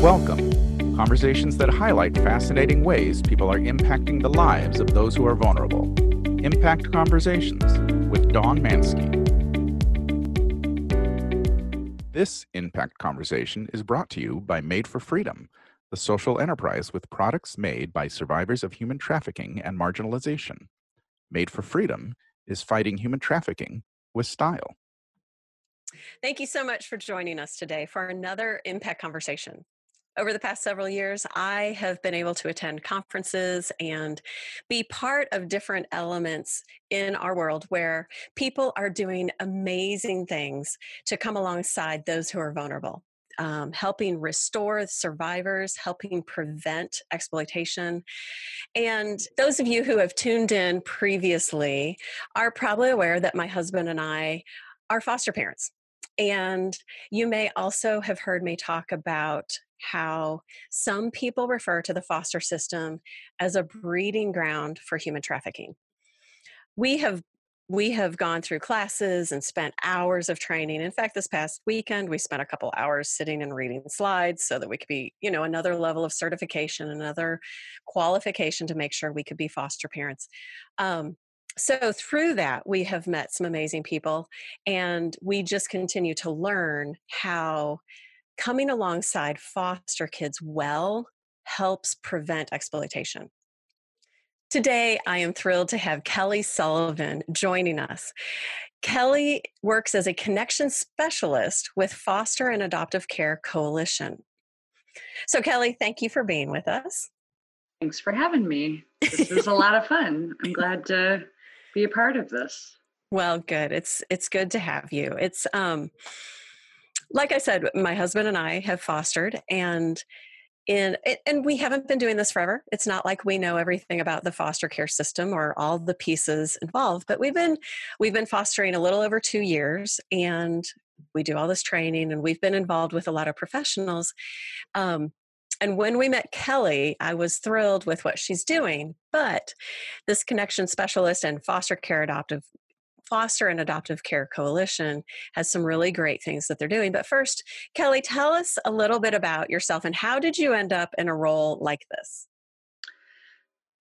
Welcome. Conversations that highlight fascinating ways people are impacting the lives of those who are vulnerable. Impact Conversations with Dawn Mansky. This Impact Conversation is brought to you by Made for Freedom, the social enterprise with products made by survivors of human trafficking and marginalization. Made for Freedom is fighting human trafficking with style. Thank you so much for joining us today for another Impact Conversation over the past several years, I have been able to attend conferences and be part of different elements in our world where people are doing amazing things to come alongside those who are vulnerable. Um, helping restore survivors, helping prevent exploitation. And those of you who have tuned in previously are probably aware that my husband and I are foster parents. And you may also have heard me talk about how some people refer to the foster system as a breeding ground for human trafficking. We have we have gone through classes and spent hours of training. In fact, this past weekend we spent a couple hours sitting and reading slides so that we could be, you know, another level of certification, another qualification to make sure we could be foster parents. Um, so through that we have met some amazing people and we just continue to learn how coming alongside foster kids well helps prevent exploitation. Today, I am thrilled to have Kelly Sullivan joining us. Kelly works as a connection specialist with Foster and Adoptive Care Coalition. So, Kelly, thank you for being with us. Thanks for having me. This was a lot of fun. I'm glad to be a part of this. Well, good. It's it's good to have you. It's um like I said, my husband and I have fostered and in and we haven't been doing this forever. It's not like we know everything about the foster care system or all the pieces involved, but we've been we've been fostering a little over 2 years and we do all this training and we've been involved with a lot of professionals. Um, and when we met Kelly, I was thrilled with what she's doing. But this connection specialist and foster care adoptive Foster and Adoptive Care Coalition has some really great things that they're doing. But first, Kelly, tell us a little bit about yourself and how did you end up in a role like this?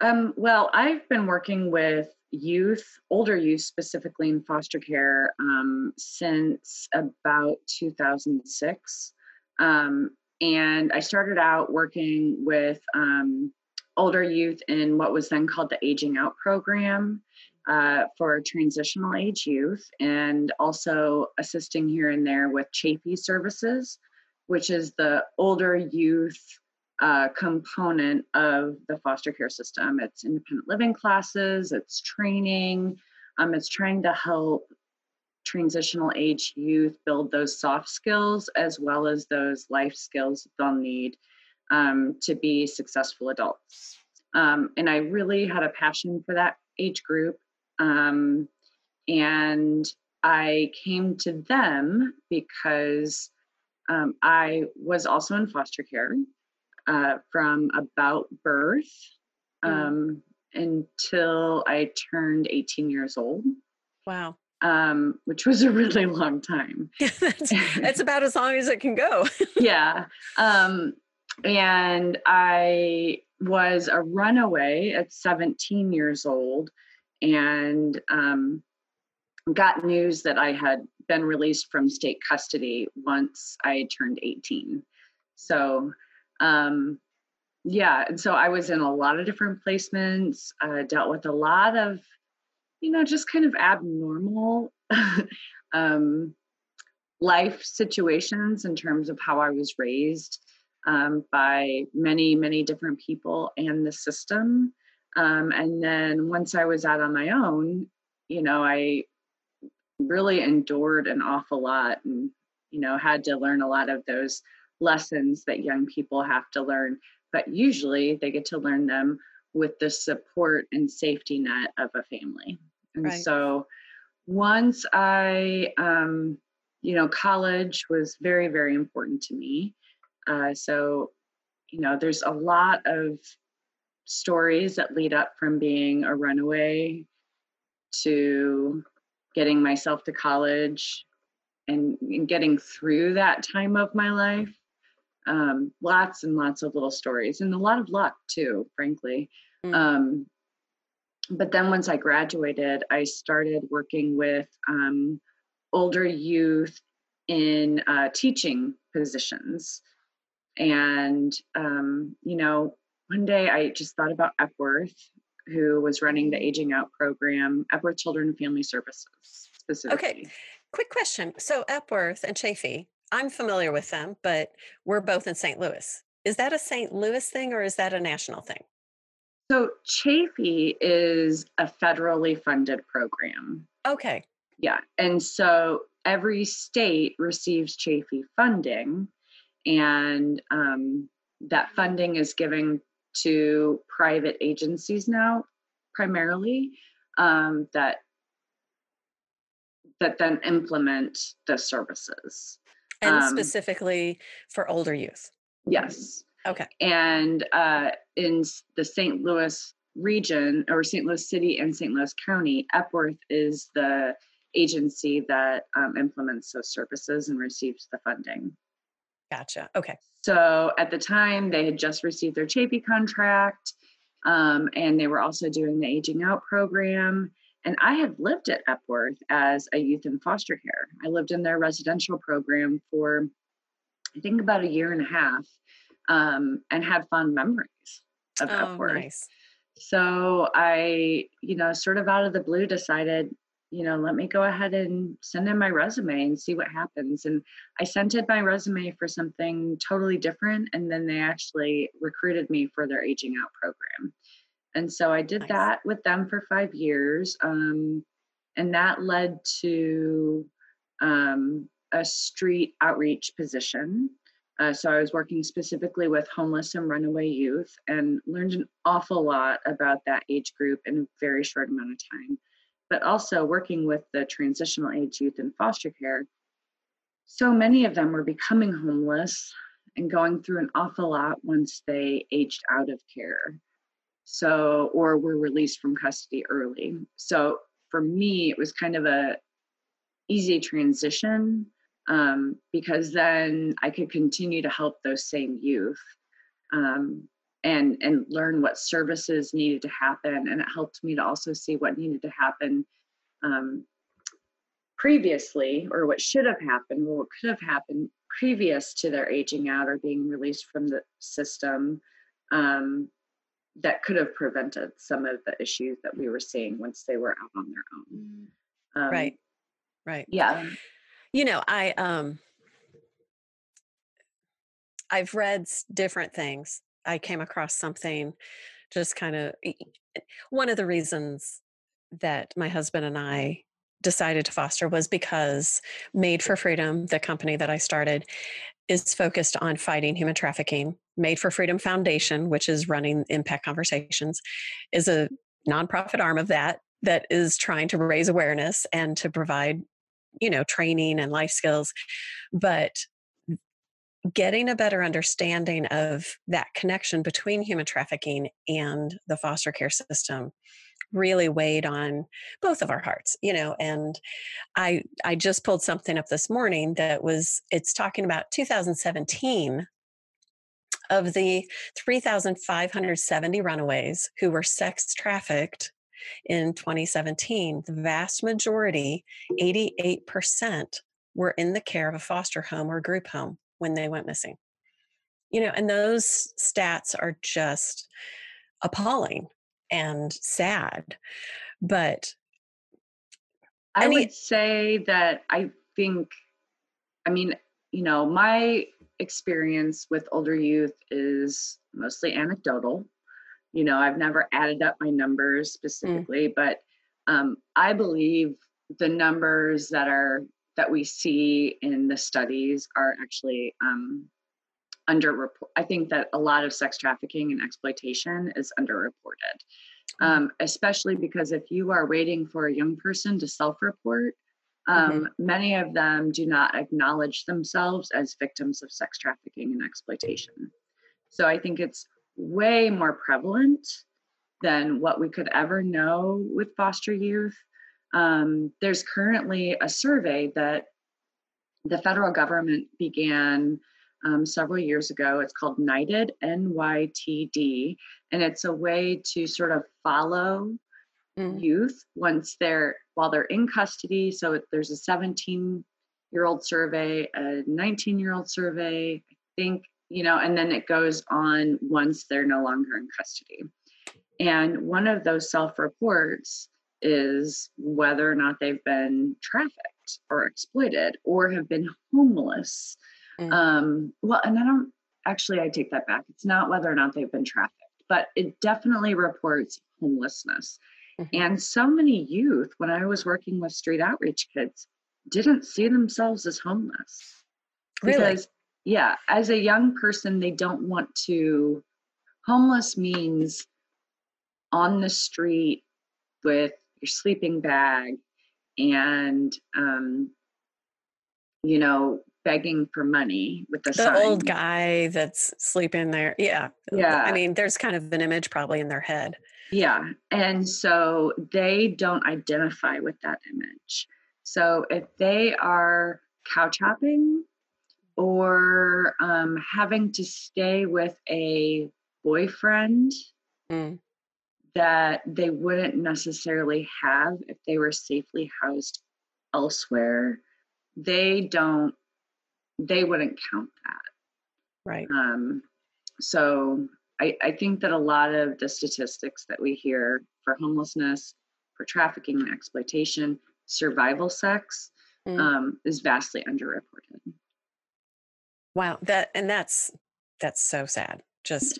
Um, well, I've been working with youth, older youth specifically in foster care, um, since about 2006. Um, and I started out working with um, older youth in what was then called the Aging Out program uh, for transitional age youth and also assisting here and there with Chafee services, which is the older youth uh, component of the foster care system. It's independent living classes, it's training, um, it's trying to help transitional age youth build those soft skills as well as those life skills they'll need um, to be successful adults. Um, and I really had a passion for that age group um, and I came to them because um, I was also in foster care uh, from about birth mm. um, until I turned 18 years old. Wow. Um, which was a really long time. that's, that's about as long as it can go. yeah. Um, and I was a runaway at 17 years old and um, got news that I had been released from state custody once I turned 18. So, um, yeah, and so I was in a lot of different placements, uh, dealt with a lot of, you know, just kind of abnormal um, life situations in terms of how I was raised um, by many, many different people and the system. Um, and then once I was out on my own, you know, I really endured an awful lot and, you know, had to learn a lot of those lessons that young people have to learn. But usually they get to learn them with the support and safety net of a family. And right. so once I, um, you know, college was very, very important to me. Uh, so, you know, there's a lot of stories that lead up from being a runaway to getting myself to college and, and getting through that time of my life um, lots and lots of little stories and a lot of luck too, frankly. Mm. Um, but then once I graduated, I started working with um, older youth in uh, teaching positions. And, um, you know, one day I just thought about Epworth, who was running the Aging Out program, Epworth Children and Family Services specifically. Okay, quick question. So, Epworth and Chafee, I'm familiar with them, but we're both in St. Louis. Is that a St. Louis thing or is that a national thing? So, Chafee is a federally funded program. Okay. Yeah. And so every state receives Chafee funding, and um, that funding is given to private agencies now, primarily um, that that then implement the services. And um, specifically for older youth. Yes. Okay. And uh, in the St. Louis region or St. Louis City and St. Louis County, Epworth is the agency that um, implements those services and receives the funding. Gotcha. Okay. So at the time, they had just received their Chafee contract, um, and they were also doing the Aging Out program. And I had lived at Epworth as a youth in foster care. I lived in their residential program for, I think, about a year and a half, um, and had fond memories of oh, Epworth. Nice. So I, you know, sort of out of the blue decided, you know, let me go ahead and send in my resume and see what happens. And I sent in my resume for something totally different. And then they actually recruited me for their aging out program. And so I did nice. that with them for five years. Um, and that led to um, a street outreach position. Uh, so I was working specifically with homeless and runaway youth and learned an awful lot about that age group in a very short amount of time but also working with the transitional age youth in foster care, so many of them were becoming homeless and going through an awful lot once they aged out of care. So, or were released from custody early. So, for me, it was kind of a easy transition um, because then I could continue to help those same youth. Um, and and learn what services needed to happen and it helped me to also see what needed to happen um, previously or what should have happened or what could have happened previous to their aging out or being released from the system um, that could have prevented some of the issues that we were seeing once they were out on their own mm. um, right right yeah you know i um i've read different things I came across something just kind of one of the reasons that my husband and I decided to foster was because Made for Freedom, the company that I started, is focused on fighting human trafficking. Made for Freedom Foundation, which is running Impact Conversations, is a nonprofit arm of that that is trying to raise awareness and to provide you know training and life skills but getting a better understanding of that connection between human trafficking and the foster care system really weighed on both of our hearts you know and i i just pulled something up this morning that was it's talking about 2017 of the 3570 runaways who were sex trafficked in 2017 the vast majority 88% were in the care of a foster home or group home when they went missing. You know, and those stats are just appalling and sad. But I, I mean, would say that I think, I mean, you know, my experience with older youth is mostly anecdotal. You know, I've never added up my numbers mm. specifically, mm. but um, I believe the numbers that are that we see in the studies are actually um, under I think that a lot of sex trafficking and exploitation is underreported, mm-hmm. um, especially because if you are waiting for a young person to self-report, um, mm-hmm. many of them do not acknowledge themselves as victims of sex trafficking and exploitation. So I think it's way more prevalent than what we could ever know with foster youth. Um, there's currently a survey that the federal government began um, several years ago. It's called Knighted, NYTD, and it's a way to sort of follow mm. youth once they're while they're in custody. So there's a 17 year old survey, a 19 year old survey, I think, you know, and then it goes on once they're no longer in custody. And one of those self reports is whether or not they've been trafficked or exploited or have been homeless. Mm. Um, well, and I don't actually, I take that back. It's not whether or not they've been trafficked, but it definitely reports homelessness. Mm-hmm. And so many youth, when I was working with street outreach kids, didn't see themselves as homeless. Really? Because, yeah, as a young person, they don't want to. Homeless means on the street with your sleeping bag and, um, you know, begging for money with the, the sign. old guy that's sleeping there. Yeah. Yeah. I mean, there's kind of an image probably in their head. Yeah. And so they don't identify with that image. So if they are couch hopping or um, having to stay with a boyfriend mm. that they wouldn't necessarily have if they were safely housed elsewhere, they don't, they wouldn't count that. Right. Um, so I, I think that a lot of the statistics that we hear for homelessness, for trafficking and exploitation, survival sex mm. um, is vastly underreported. Wow, that and that's that's so sad. Just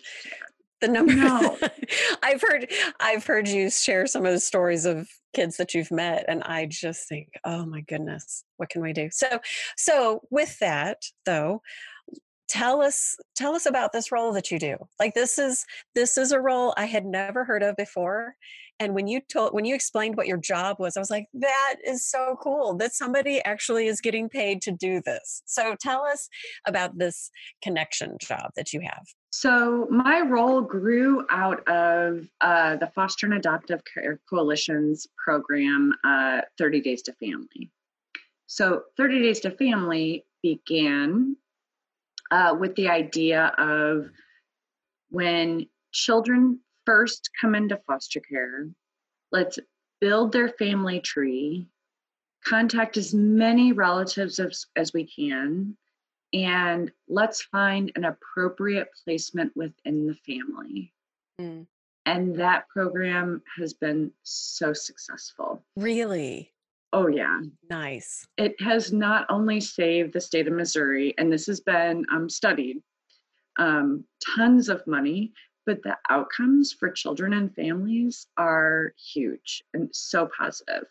the number. No. I've heard I've heard you share some of the stories of kids that you've met, and I just think, oh my goodness, what can we do? So, so with that though, tell us tell us about this role that you do. Like this is this is a role i had never heard of before and when you told when you explained what your job was i was like that is so cool that somebody actually is getting paid to do this. So tell us about this connection job that you have. So my role grew out of uh, the foster and adoptive care coalition's program uh, 30 days to family. So 30 days to family began uh, with the idea of when children first come into foster care, let's build their family tree, contact as many relatives as, as we can, and let's find an appropriate placement within the family. Mm. And that program has been so successful. Really? Oh, yeah. Nice. It has not only saved the state of Missouri, and this has been um, studied, um, tons of money, but the outcomes for children and families are huge and so positive.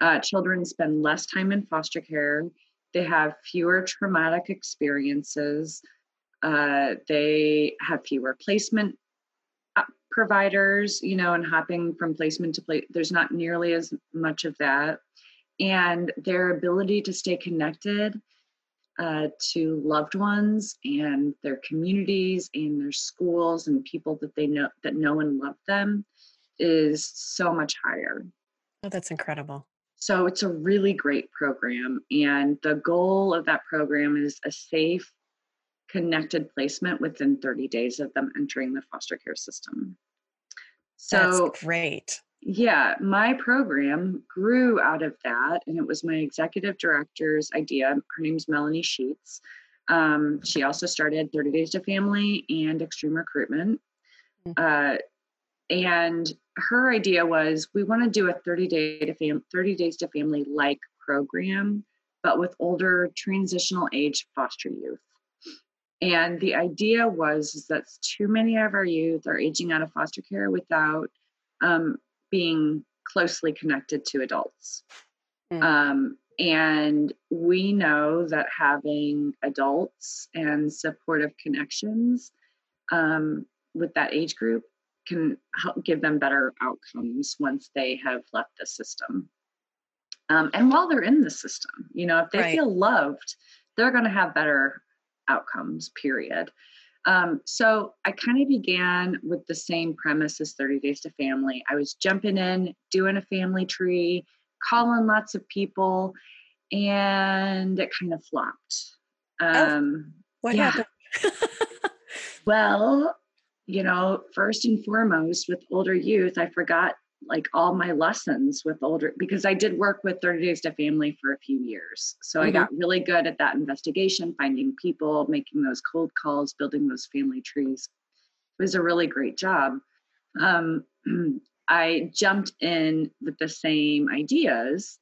Uh, children spend less time in foster care, they have fewer traumatic experiences, uh, they have fewer placement uh, providers, you know, and hopping from placement to place, there's not nearly as much of that and their ability to stay connected uh, to loved ones and their communities and their schools and people that they know that know and love them is so much higher. Oh, that's incredible. So it's a really great program. And the goal of that program is a safe, connected placement within 30 days of them entering the foster care system. So that's great yeah, my program grew out of that, and it was my executive director's idea. Her name's Melanie Scheetz. Um, she also started 30 Days to Family and Extreme Recruitment. Mm. Uh, and her idea was we want to do a 30 day to fam 30 days to family like program, but with older transitional age foster youth. And the idea was that too many of our youth are aging out of foster care without um, being closely connected to adults. Mm. Um, and we know that having adults and supportive connections um, with that age group can help give them better outcomes once they have left the system. Um, and while they're in the system, you know, if they right. feel loved, they're going to have better outcomes, period. Um, so I kind of began with the same premise as 30 Days to Family. I was jumping in, doing a family tree, calling lots of people, and it kind of flopped. Oh, um, What yeah. happened? well, you know, first and foremost with older youth, I forgot like all my lessons with older because I did work with 30 Days to Family for a few years. So mm-hmm. I got really good at that investigation, finding people, making those cold calls, building those family trees. It was a really great job. Um, I jumped in with the same ideas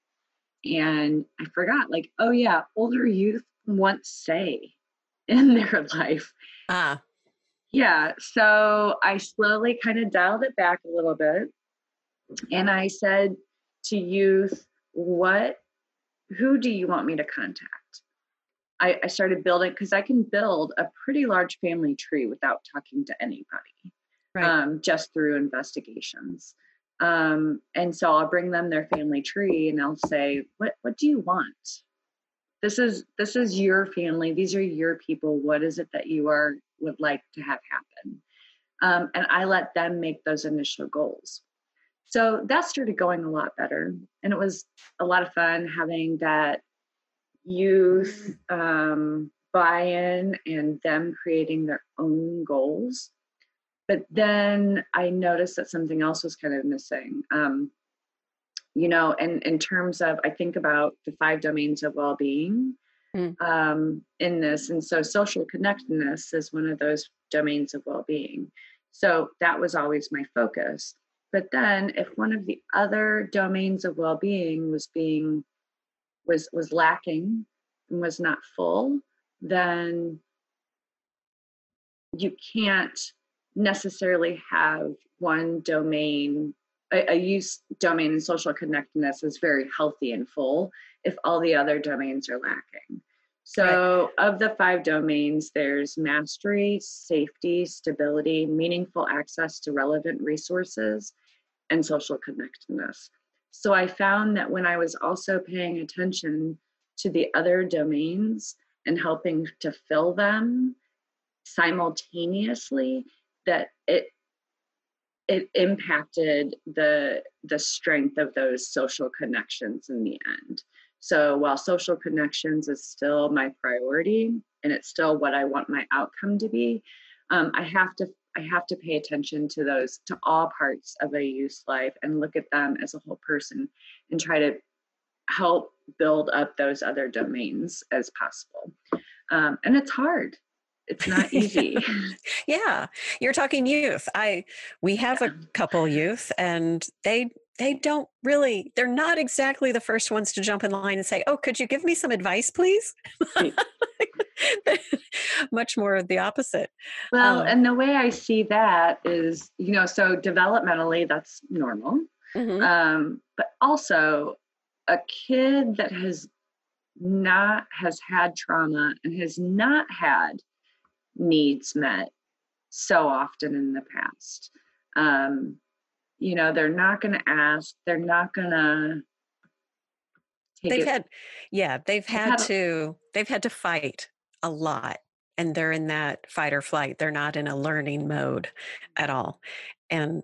and I forgot, like, oh yeah, older youth want say in their life. Ah. Yeah. So I slowly kind of dialed it back a little bit and I said to youth, what, who do you want me to contact? I, I started building because I can build a pretty large family tree without talking to anybody, right. um, just through investigations. Um, and so I'll bring them their family tree and I'll say, what, what do you want? This is, this is your family. These are your people. What is it that you are, would like to have happen? Um, and I let them make those initial goals. So that started going a lot better. And it was a lot of fun having that youth um, buy in and them creating their own goals. But then I noticed that something else was kind of missing. Um, you know, and in terms of, I think about the five domains of well being mm. um, in this. And so social connectedness is one of those domains of well being. So that was always my focus. But then if one of the other domains of well-being was being was was lacking and was not full, then you can't necessarily have one domain a, a use domain in social connectedness is very healthy and full if all the other domains are lacking. So, right. of the five domains, there's mastery, safety, stability, meaningful access to relevant resources, and social connectedness. So I found that when I was also paying attention to the other domains and helping to fill them simultaneously, that it it impacted the the strength of those social connections in the end. So while social connections is still my priority and it's still what I want my outcome to be, um, I have to I have to pay attention to those, to all parts of a youth's life and look at them as a whole person and try to help build up those other domains as possible. Um, and it's hard. It's not easy. yeah. You're talking youth. I we have yeah. a couple youth and they they don't really they're not exactly the first ones to jump in line and say oh could you give me some advice please much more the opposite well um, and the way i see that is you know so developmentally that's normal mm-hmm. um, but also a kid that has not has had trauma and has not had needs met so often in the past um, you know they're not going to ask they're not going to they've it. had yeah they've had, had to they've had to fight a lot and they're in that fight or flight they're not in a learning mode at all and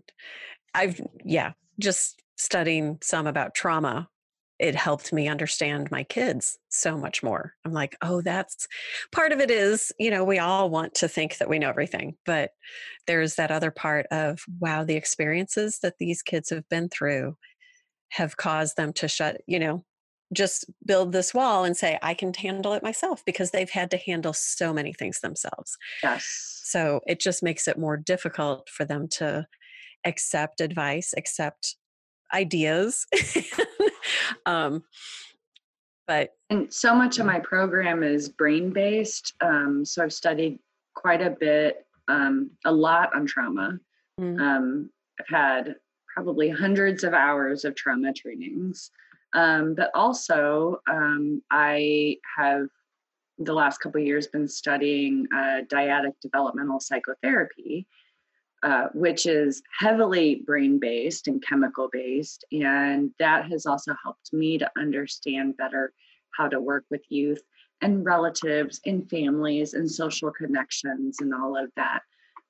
i've yeah just studying some about trauma it helped me understand my kids so much more. I'm like, oh, that's part of it is, you know, we all want to think that we know everything, but there's that other part of, wow, the experiences that these kids have been through have caused them to shut, you know, just build this wall and say, I can handle it myself because they've had to handle so many things themselves. Yes. So it just makes it more difficult for them to accept advice, accept ideas. um, but and so much of my program is brain based. Um, so I've studied quite a bit, um, a lot on trauma. Mm. Um, I've had probably hundreds of hours of trauma trainings. Um, but also, um, I have the last couple years been studying uh, dyadic developmental psychotherapy, uh, which is heavily brain based and chemical based. And that has also helped me to understand better how to work with youth and relatives and families and social connections and all of that.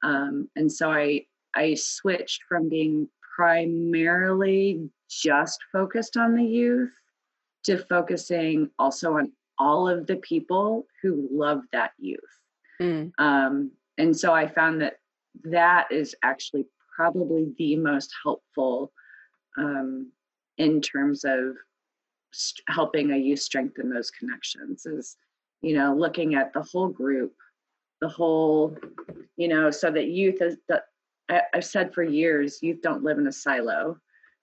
Um, and so I, I switched from being primarily just focused on the youth to focusing also on all of the people who love that youth Mm. Um, and so I found that that is actually probably the most helpful um, in terms of st- helping a youth strengthen those connections is you know looking at the whole group the whole you know so that youth is that i've said for years youth don't live in a silo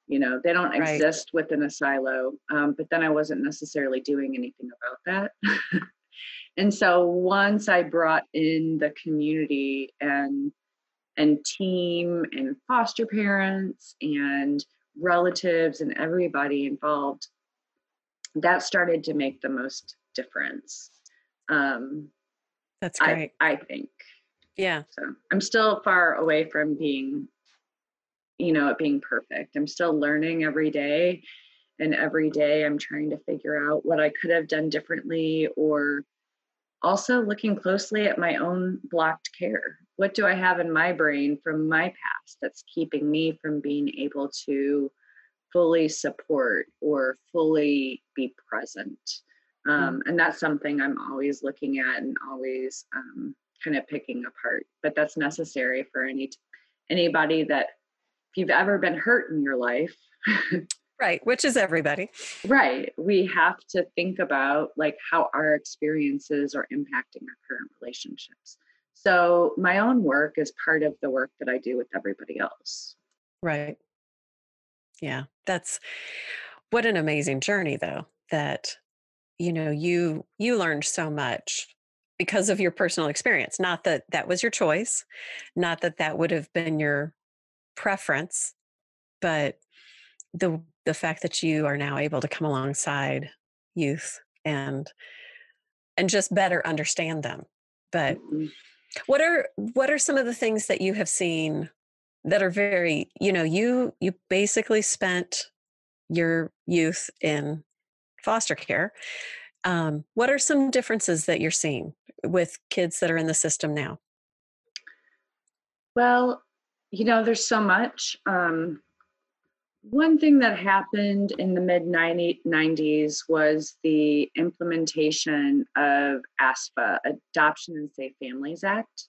you know they don't right. exist within a silo um, but then i wasn't necessarily doing anything about that and so once i brought in the community and and team and foster parents and relatives and everybody involved that started to make the most difference. Um that's great. I, I think. Yeah. So i'm still far away from being you know it being perfect. I'm still learning every day and every day i'm trying to figure out what i could have done differently or also looking closely at my own blocked care what do i have in my brain from my past that's keeping me from being able to fully support or fully be present. Hmm. Um, and that's something I'm always looking at and always um, kind of picking apart. But that's necessary for any anybody that if you've ever been hurt in your life. right, which is everybody. Right. We have to think about like how our experiences are impacting our current relationships. So my own work is part of the work that I do with everybody else. Right. Yeah, that's what an amazing journey though that you know you you learned so much because of your personal experience not that that was your choice not that that would have been your preference but the the fact that you are now able to come alongside youth and and just better understand them. But mm-hmm. what are what are some of the things that you have seen that are very you know you you basically spent your youth in foster care. Um, what are some differences that you're seeing with kids that are in the system now? Well you know there's so much um, one thing that happened in the mid 90s was the implementation of ASFA, Adoption and Safe Families Act.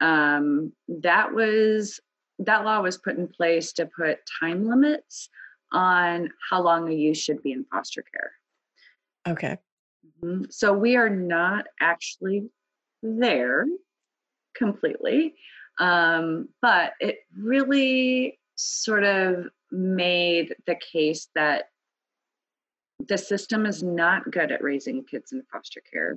Um, that was that law was put in place to put time limits on how long a youth should be in foster care. Okay. Mm-hmm. So we are not actually there completely, um, but it really sort of made the case that the system is not good at raising kids in foster care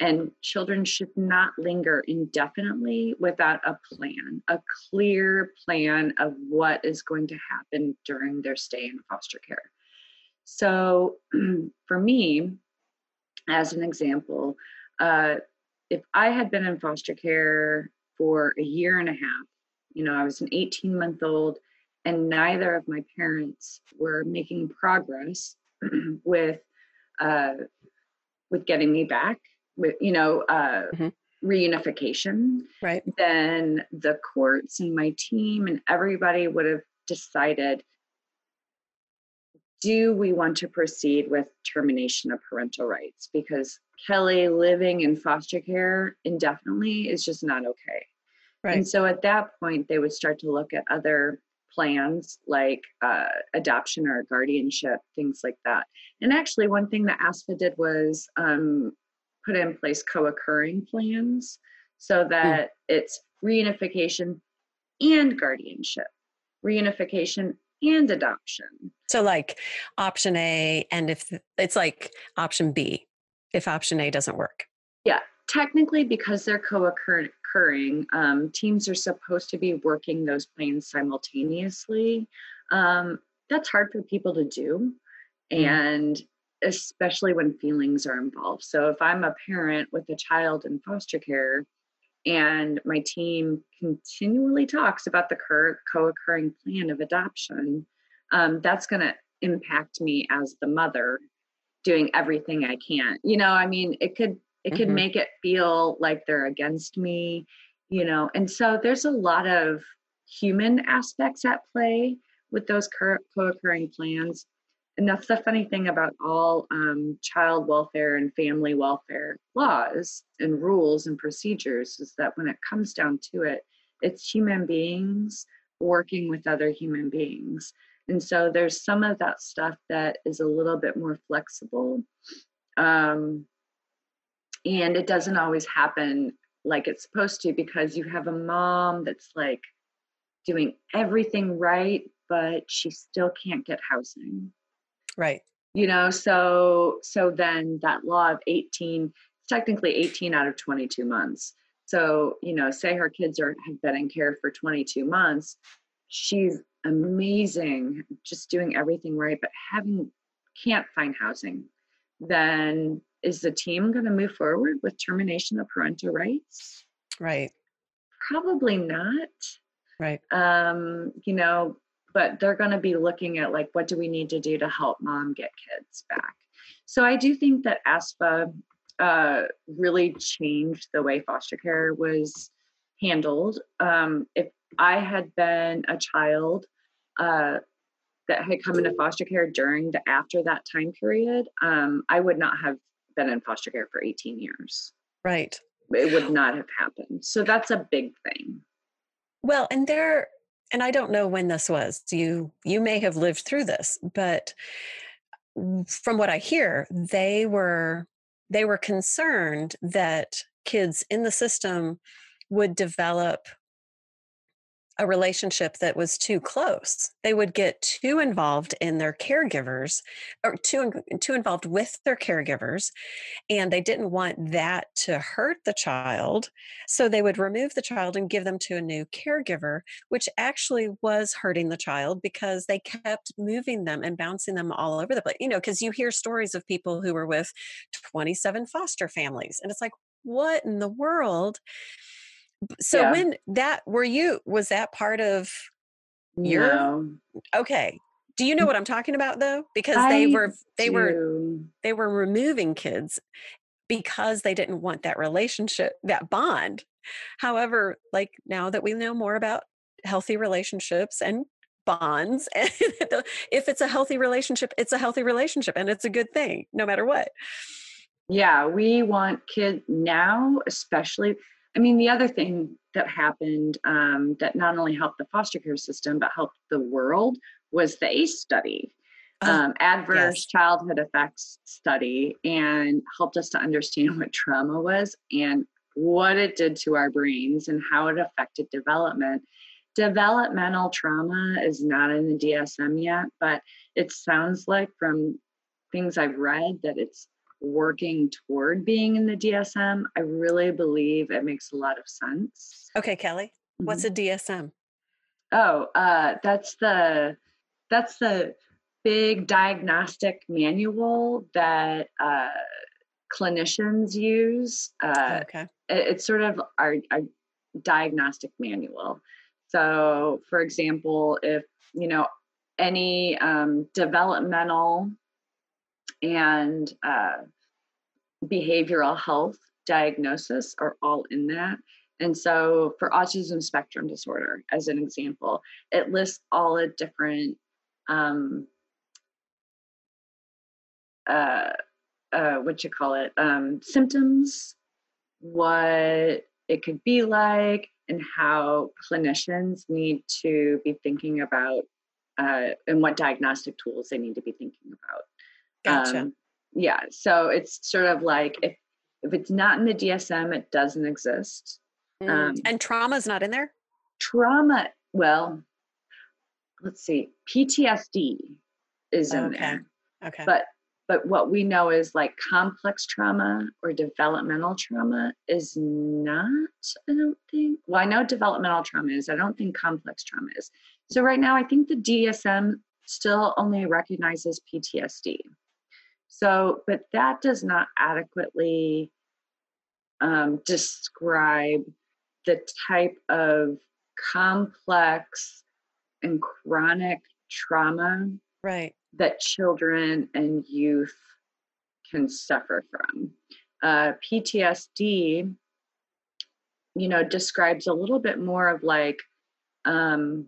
and children should not linger indefinitely without a plan, a clear plan of what is going to happen during their stay in foster care. So, for me, as an example, uh, if I had been in foster care for a year and a half, you know, I was an 18 month old, and neither of my parents were making progress with uh, with getting me back with you know uh, mm-hmm. reunification. Right. Then the courts and my team and everybody would have decided do we want to proceed with termination of parental rights? Because kelly living in foster care indefinitely is just not okay. Right. and so at that point they would start to look at other plans like uh, adoption or guardianship, things like that. And actually, one thing that ASFA did was um, put in place co-occurring plans so hmm. that mm. it's reunification and guardianship, reunification and adoption. So like option A and if it's like option B if option A doesn't work. Yeah, technically because they're co-occurring, um, teams are supposed to be working those plans simultaneously. Um, that's hard for people to do. Mm. And especially when feelings are involved. So if I'm a parent with a child in foster care and my team continually talks about the co-occurring plan of adoption, um, that's going to impact me as the mother doing everything I can. You know, I mean, it could it could mm-hmm. make it feel like they're against me, you know. And so there's a lot of human aspects at play with those current co-occurring plans and that's the funny thing about all um, child welfare and family welfare laws and rules and procedures is that when it comes down to it, it's human beings working with other human beings. And so there's some of that stuff that is a little bit more flexible. Um, and it doesn't always happen like it's supposed to because you have a mom that's like doing everything right, but she still can't get housing. Right. You know, so so then that law of 18, technically 18 out of 22 months. So, you know, say her kids are have been in care for 22 months, she's amazing, just doing everything right, but having can't find housing, then is the team going to move forward with termination of parental rights? Right. Probably not. Right. Um, you know, but they're going to be looking at like, what do we need to do to help mom get kids back? So I do think that ASFA uh, really changed the way foster care was handled. Um, if I had been a child uh, that had come into foster care during the after that time period, um, I would not have been in foster care for 18 years. Right. It would not have happened. So that's a big thing. Well, and there and I don't know when this was. You you may have lived through this, but from what I hear, they were they were concerned that kids in the system would develop a relationship that was too close. They would get too involved in their caregivers or too, too involved with their caregivers. And they didn't want that to hurt the child. So they would remove the child and give them to a new caregiver, which actually was hurting the child because they kept moving them and bouncing them all over the place. You know, because you hear stories of people who were with 27 foster families. And it's like, what in the world? So yeah. when that were you was that part of your no. okay do you know mm. what i'm talking about though because I they were they do. were they were removing kids because they didn't want that relationship that bond however like now that we know more about healthy relationships and bonds and if it's a healthy relationship it's a healthy relationship and it's a good thing no matter what yeah we want kids now especially I mean, the other thing that happened um, that not only helped the foster care system, but helped the world was the ACE study, oh, um, Adverse yes. Childhood Effects Study, and helped us to understand what trauma was and what it did to our brains and how it affected development. Developmental trauma is not in the DSM yet, but it sounds like from things I've read that it's working toward being in the DSM, I really believe it makes a lot of sense. Okay, Kelly, what's mm-hmm. a DSM? Oh, uh, that's the that's the big diagnostic manual that uh, clinicians use. Uh, okay, it, it's sort of our, our diagnostic manual. So, for example, if you know any um, developmental and uh, behavioral health diagnosis are all in that. And so, for autism spectrum disorder, as an example, it lists all the different um, uh, uh, what you call it um, symptoms, what it could be like, and how clinicians need to be thinking about, uh, and what diagnostic tools they need to be thinking about. Gotcha. Um, yeah. So it's sort of like if if it's not in the DSM, it doesn't exist. Mm. Um, and trauma is not in there. Trauma. Well, let's see. PTSD is in okay. there. Okay. But but what we know is like complex trauma or developmental trauma is not i don't think well i know developmental trauma is i don't think complex trauma is so right now i think the dsm still only recognizes ptsd so, but that does not adequately um, describe the type of complex and chronic trauma right. that children and youth can suffer from. Uh, ptsd you know describes a little bit more of like um,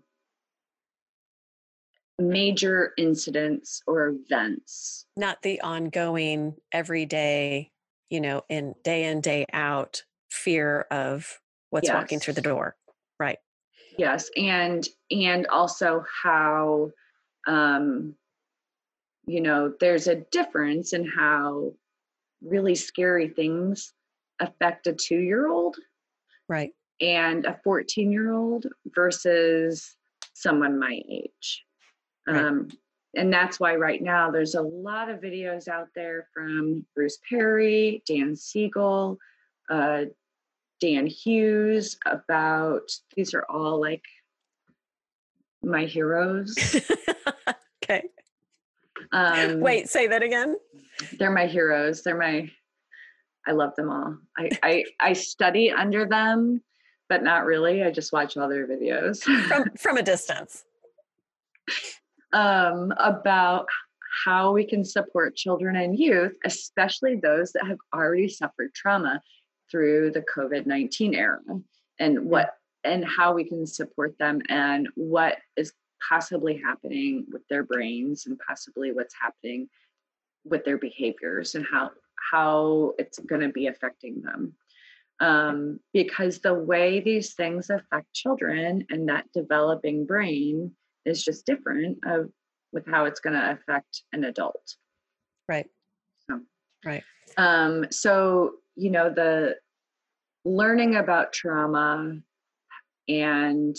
major incidents or events. Not the ongoing everyday, you know, in day in, day out fear of what's yes. walking through the door. Right. Yes. And and also how um you know, there's a difference in how really scary things affect a two year old. Right. And a 14 year old versus someone my age. Right. Um, and that's why right now there's a lot of videos out there from Bruce Perry, Dan Siegel, uh, Dan Hughes about these are all like my heroes. okay. Um, Wait, say that again. They're my heroes. They're my. I love them all. I I, I study under them, but not really. I just watch all their videos from from a distance. Um, about how we can support children and youth, especially those that have already suffered trauma through the COVID nineteen era, and what and how we can support them and what is possibly happening with their brains and possibly what's happening with their behaviors and how how it's going to be affecting them. Um, because the way these things affect children and that developing brain is just different of with how it's going to affect an adult. Right. So right. um, so you know the learning about trauma and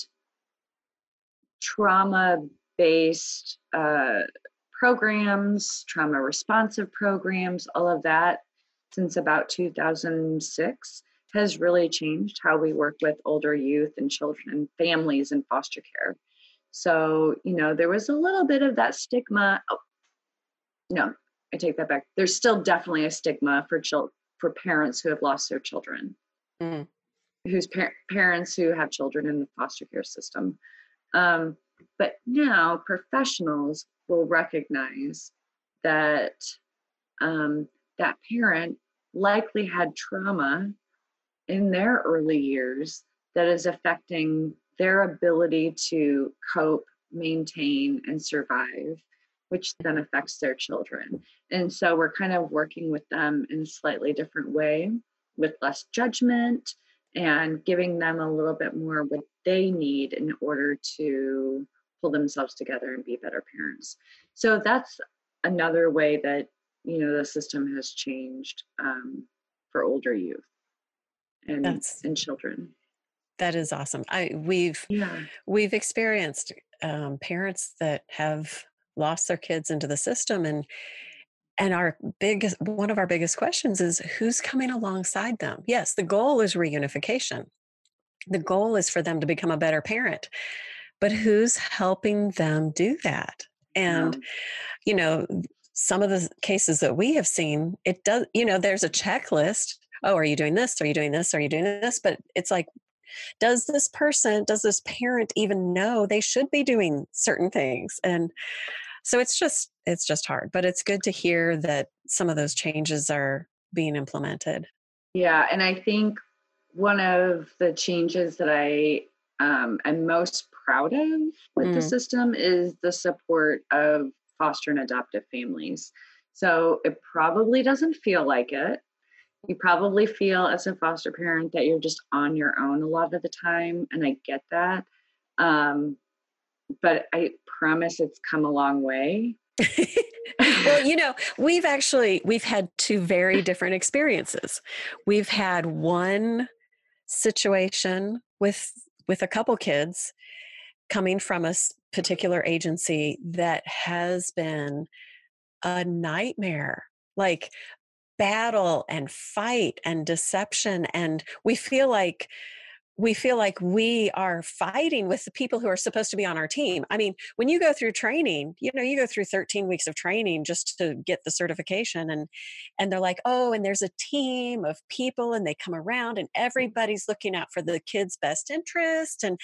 trauma based uh, programs, trauma responsive programs, all of that since about 2006 has really changed how we work with older youth and children and families in foster care. So, you know, there was a little bit of that stigma. Oh, no, I take that back. There's still definitely a stigma for children for parents who have lost their children, mm. whose par- parents who have children in the foster care system. Um, but now professionals will recognize that um, that parent likely had trauma in their early years that is affecting their ability to cope, maintain, and survive, which then affects their children. And so we're kind of working with them in a slightly different way with less judgment and giving them a little bit more what they need in order to pull themselves together and be better parents. So that's another way that you know the system has changed um, for older youth and that's, and children. That is awesome. I we've yeah. we've experienced um, parents that have lost their kids into the system and and our biggest one of our biggest questions is who's coming alongside them yes the goal is reunification the goal is for them to become a better parent but who's helping them do that and yeah. you know some of the cases that we have seen it does you know there's a checklist oh are you doing this are you doing this are you doing this but it's like does this person does this parent even know they should be doing certain things and so it's just it's just hard but it's good to hear that some of those changes are being implemented yeah and i think one of the changes that i um, am most proud of with mm. the system is the support of foster and adoptive families. So it probably doesn't feel like it. You probably feel as a foster parent that you're just on your own a lot of the time, and I get that. Um, but I promise it's come a long way. well, you know, we've actually we've had two very different experiences. We've had one situation with with a couple kids coming from a particular agency that has been a nightmare like battle and fight and deception and we feel like we feel like we are fighting with the people who are supposed to be on our team. I mean, when you go through training, you know, you go through 13 weeks of training just to get the certification and and they're like, "Oh, and there's a team of people and they come around and mm. everybody's looking out for the kids' best interest and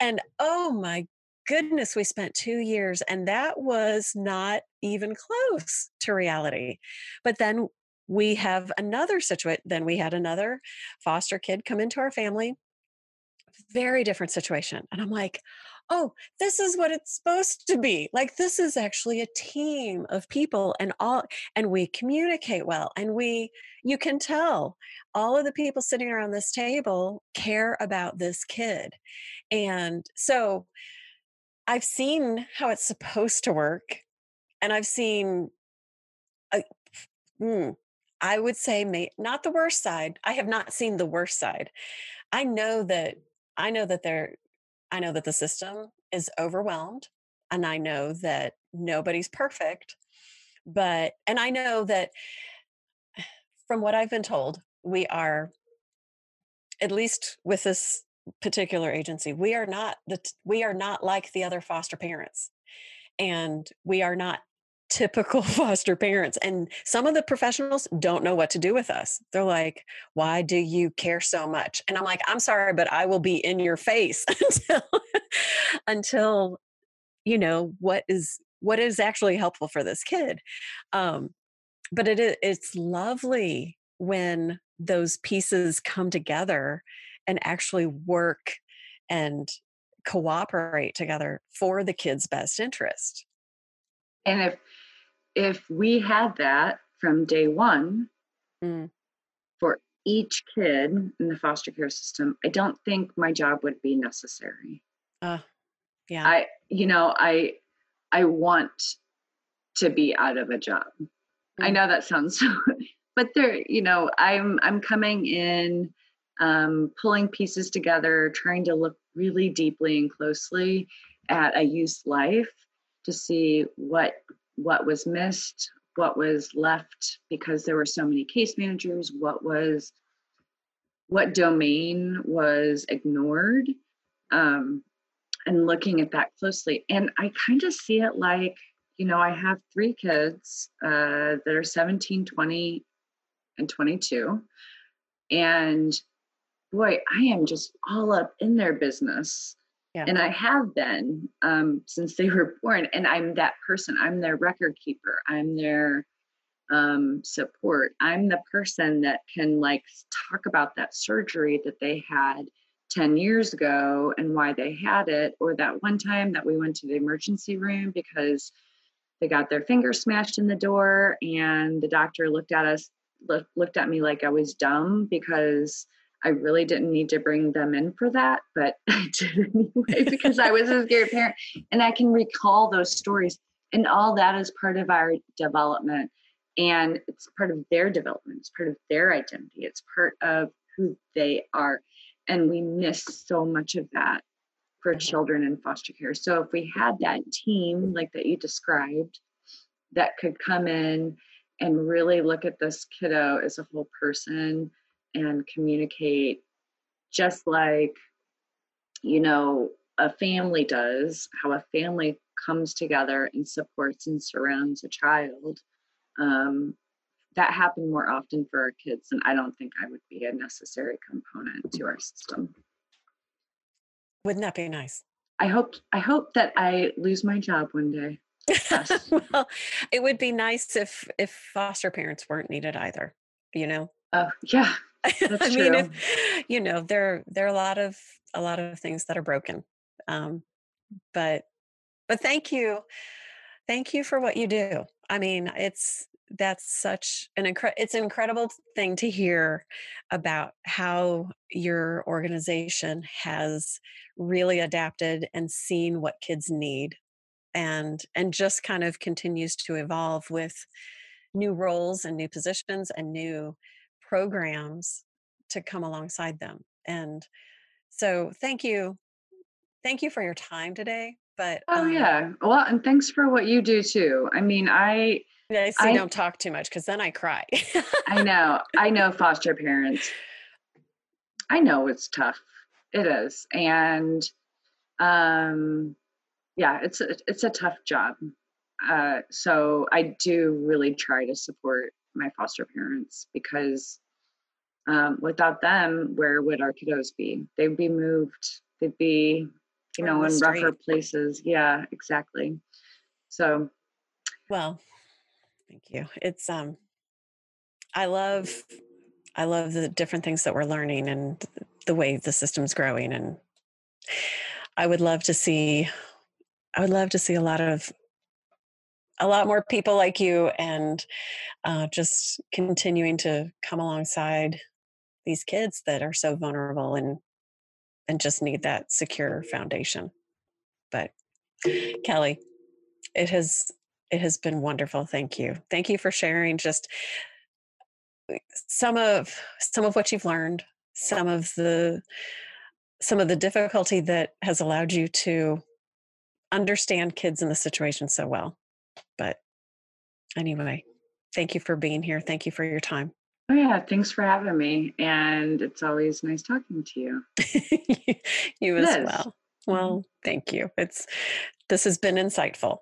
and oh my goodness, we spent 2 years and that was not even close to reality. But then we have another situation then we had another foster kid come into our family very different situation. And I'm like, oh, this is what it's supposed to be. Like this is actually a team of people and all and we communicate well and we you can tell all of the people sitting around this table care about this kid. And so I've seen how it's supposed to work and I've seen a, mm, I would say may, not the worst side. I have not seen the worst side. I know that I know that there I know that the system is overwhelmed and I know that nobody's perfect. But and I know that from what I've been told, we are at least with this particular agency, we are not the we are not like the other foster parents. And we are not typical foster parents. And some of the professionals don't know what to do with us. They're like, why do you care so much? And I'm like, I'm sorry, but I will be in your face until, until you know, what is what is actually helpful for this kid. Um, but it is it's lovely when those pieces come together and actually work and cooperate together for the kid's best interest. And if if we had that from day one mm. for each kid in the foster care system, I don't think my job would be necessary. Uh, yeah. I, you know, I, I want to be out of a job. Mm. I know that sounds, so, but there, you know, I'm, I'm coming in, um, pulling pieces together, trying to look really deeply and closely at a youth's life to see what what was missed, what was left because there were so many case managers, what was what domain was ignored, um, and looking at that closely. And I kind of see it like, you know, I have three kids uh, that are 17, 20, and 22. And boy, I am just all up in their business. Yeah. And I have been um, since they were born. And I'm that person. I'm their record keeper. I'm their um, support. I'm the person that can like talk about that surgery that they had 10 years ago and why they had it, or that one time that we went to the emergency room because they got their finger smashed in the door and the doctor looked at us, looked at me like I was dumb because I really didn't need to bring them in for that, but I did anyway because I was a scared parent. And I can recall those stories. And all that is part of our development. And it's part of their development, it's part of their identity, it's part of who they are. And we miss so much of that for children in foster care. So if we had that team like that you described that could come in and really look at this kiddo as a whole person and communicate just like you know a family does how a family comes together and supports and surrounds a child um, that happened more often for our kids and i don't think i would be a necessary component to our system. Wouldn't that be nice? I hope i hope that i lose my job one day. Well it would be nice if if foster parents weren't needed either you know oh yeah I mean, if, you know, there there are a lot of a lot of things that are broken, um, but but thank you, thank you for what you do. I mean, it's that's such an incredible it's an incredible thing to hear about how your organization has really adapted and seen what kids need and and just kind of continues to evolve with new roles and new positions and new programs to come alongside them. And so thank you. Thank you for your time today. But oh um, yeah. Well, and thanks for what you do too. I mean, I I see I, don't talk too much because then I cry. I know. I know foster parents. I know it's tough. It is. And um yeah, it's a, it's a tough job. Uh, so I do really try to support my foster parents because um, without them, where would our kiddos be? They'd be moved. They'd be, you know, in street. rougher places. Yeah, exactly. So, well, thank you. It's um, I love, I love the different things that we're learning and the way the system's growing, and I would love to see I would love to see a lot of a lot more people like you and uh, just continuing to come alongside these kids that are so vulnerable and and just need that secure foundation. But kelly it has it has been wonderful thank you. Thank you for sharing just uh, some of some of what you've learned some of the some of the difficulty that has allowed you to understand kids in the situation so well anyway, thank you for being here. Thank you for your time. Oh, yeah. Thanks for having me. And it's always nice talking to you. you as well. Well, mm-hmm. thank you. It's this has been insightful.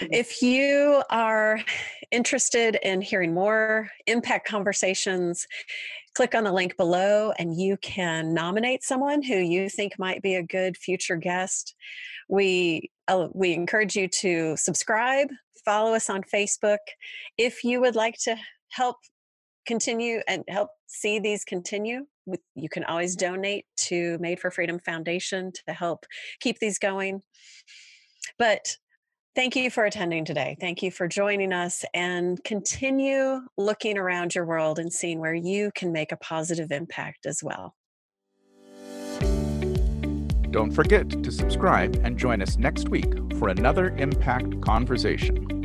If you are interested in hearing more impact conversations, click on the link below and you can nominate someone who you think might be a good future guest. We uh, we encourage you to subscribe, follow us on Facebook. If you would like to help continue and help see these continue, you can always mm-hmm. donate to Made for Freedom Foundation to help keep these going. But thank you for attending today. Thank you for joining us and continue looking around your world and seeing where you can make a positive impact as well. Don't forget to subscribe and join us next week for another Impact Conversation.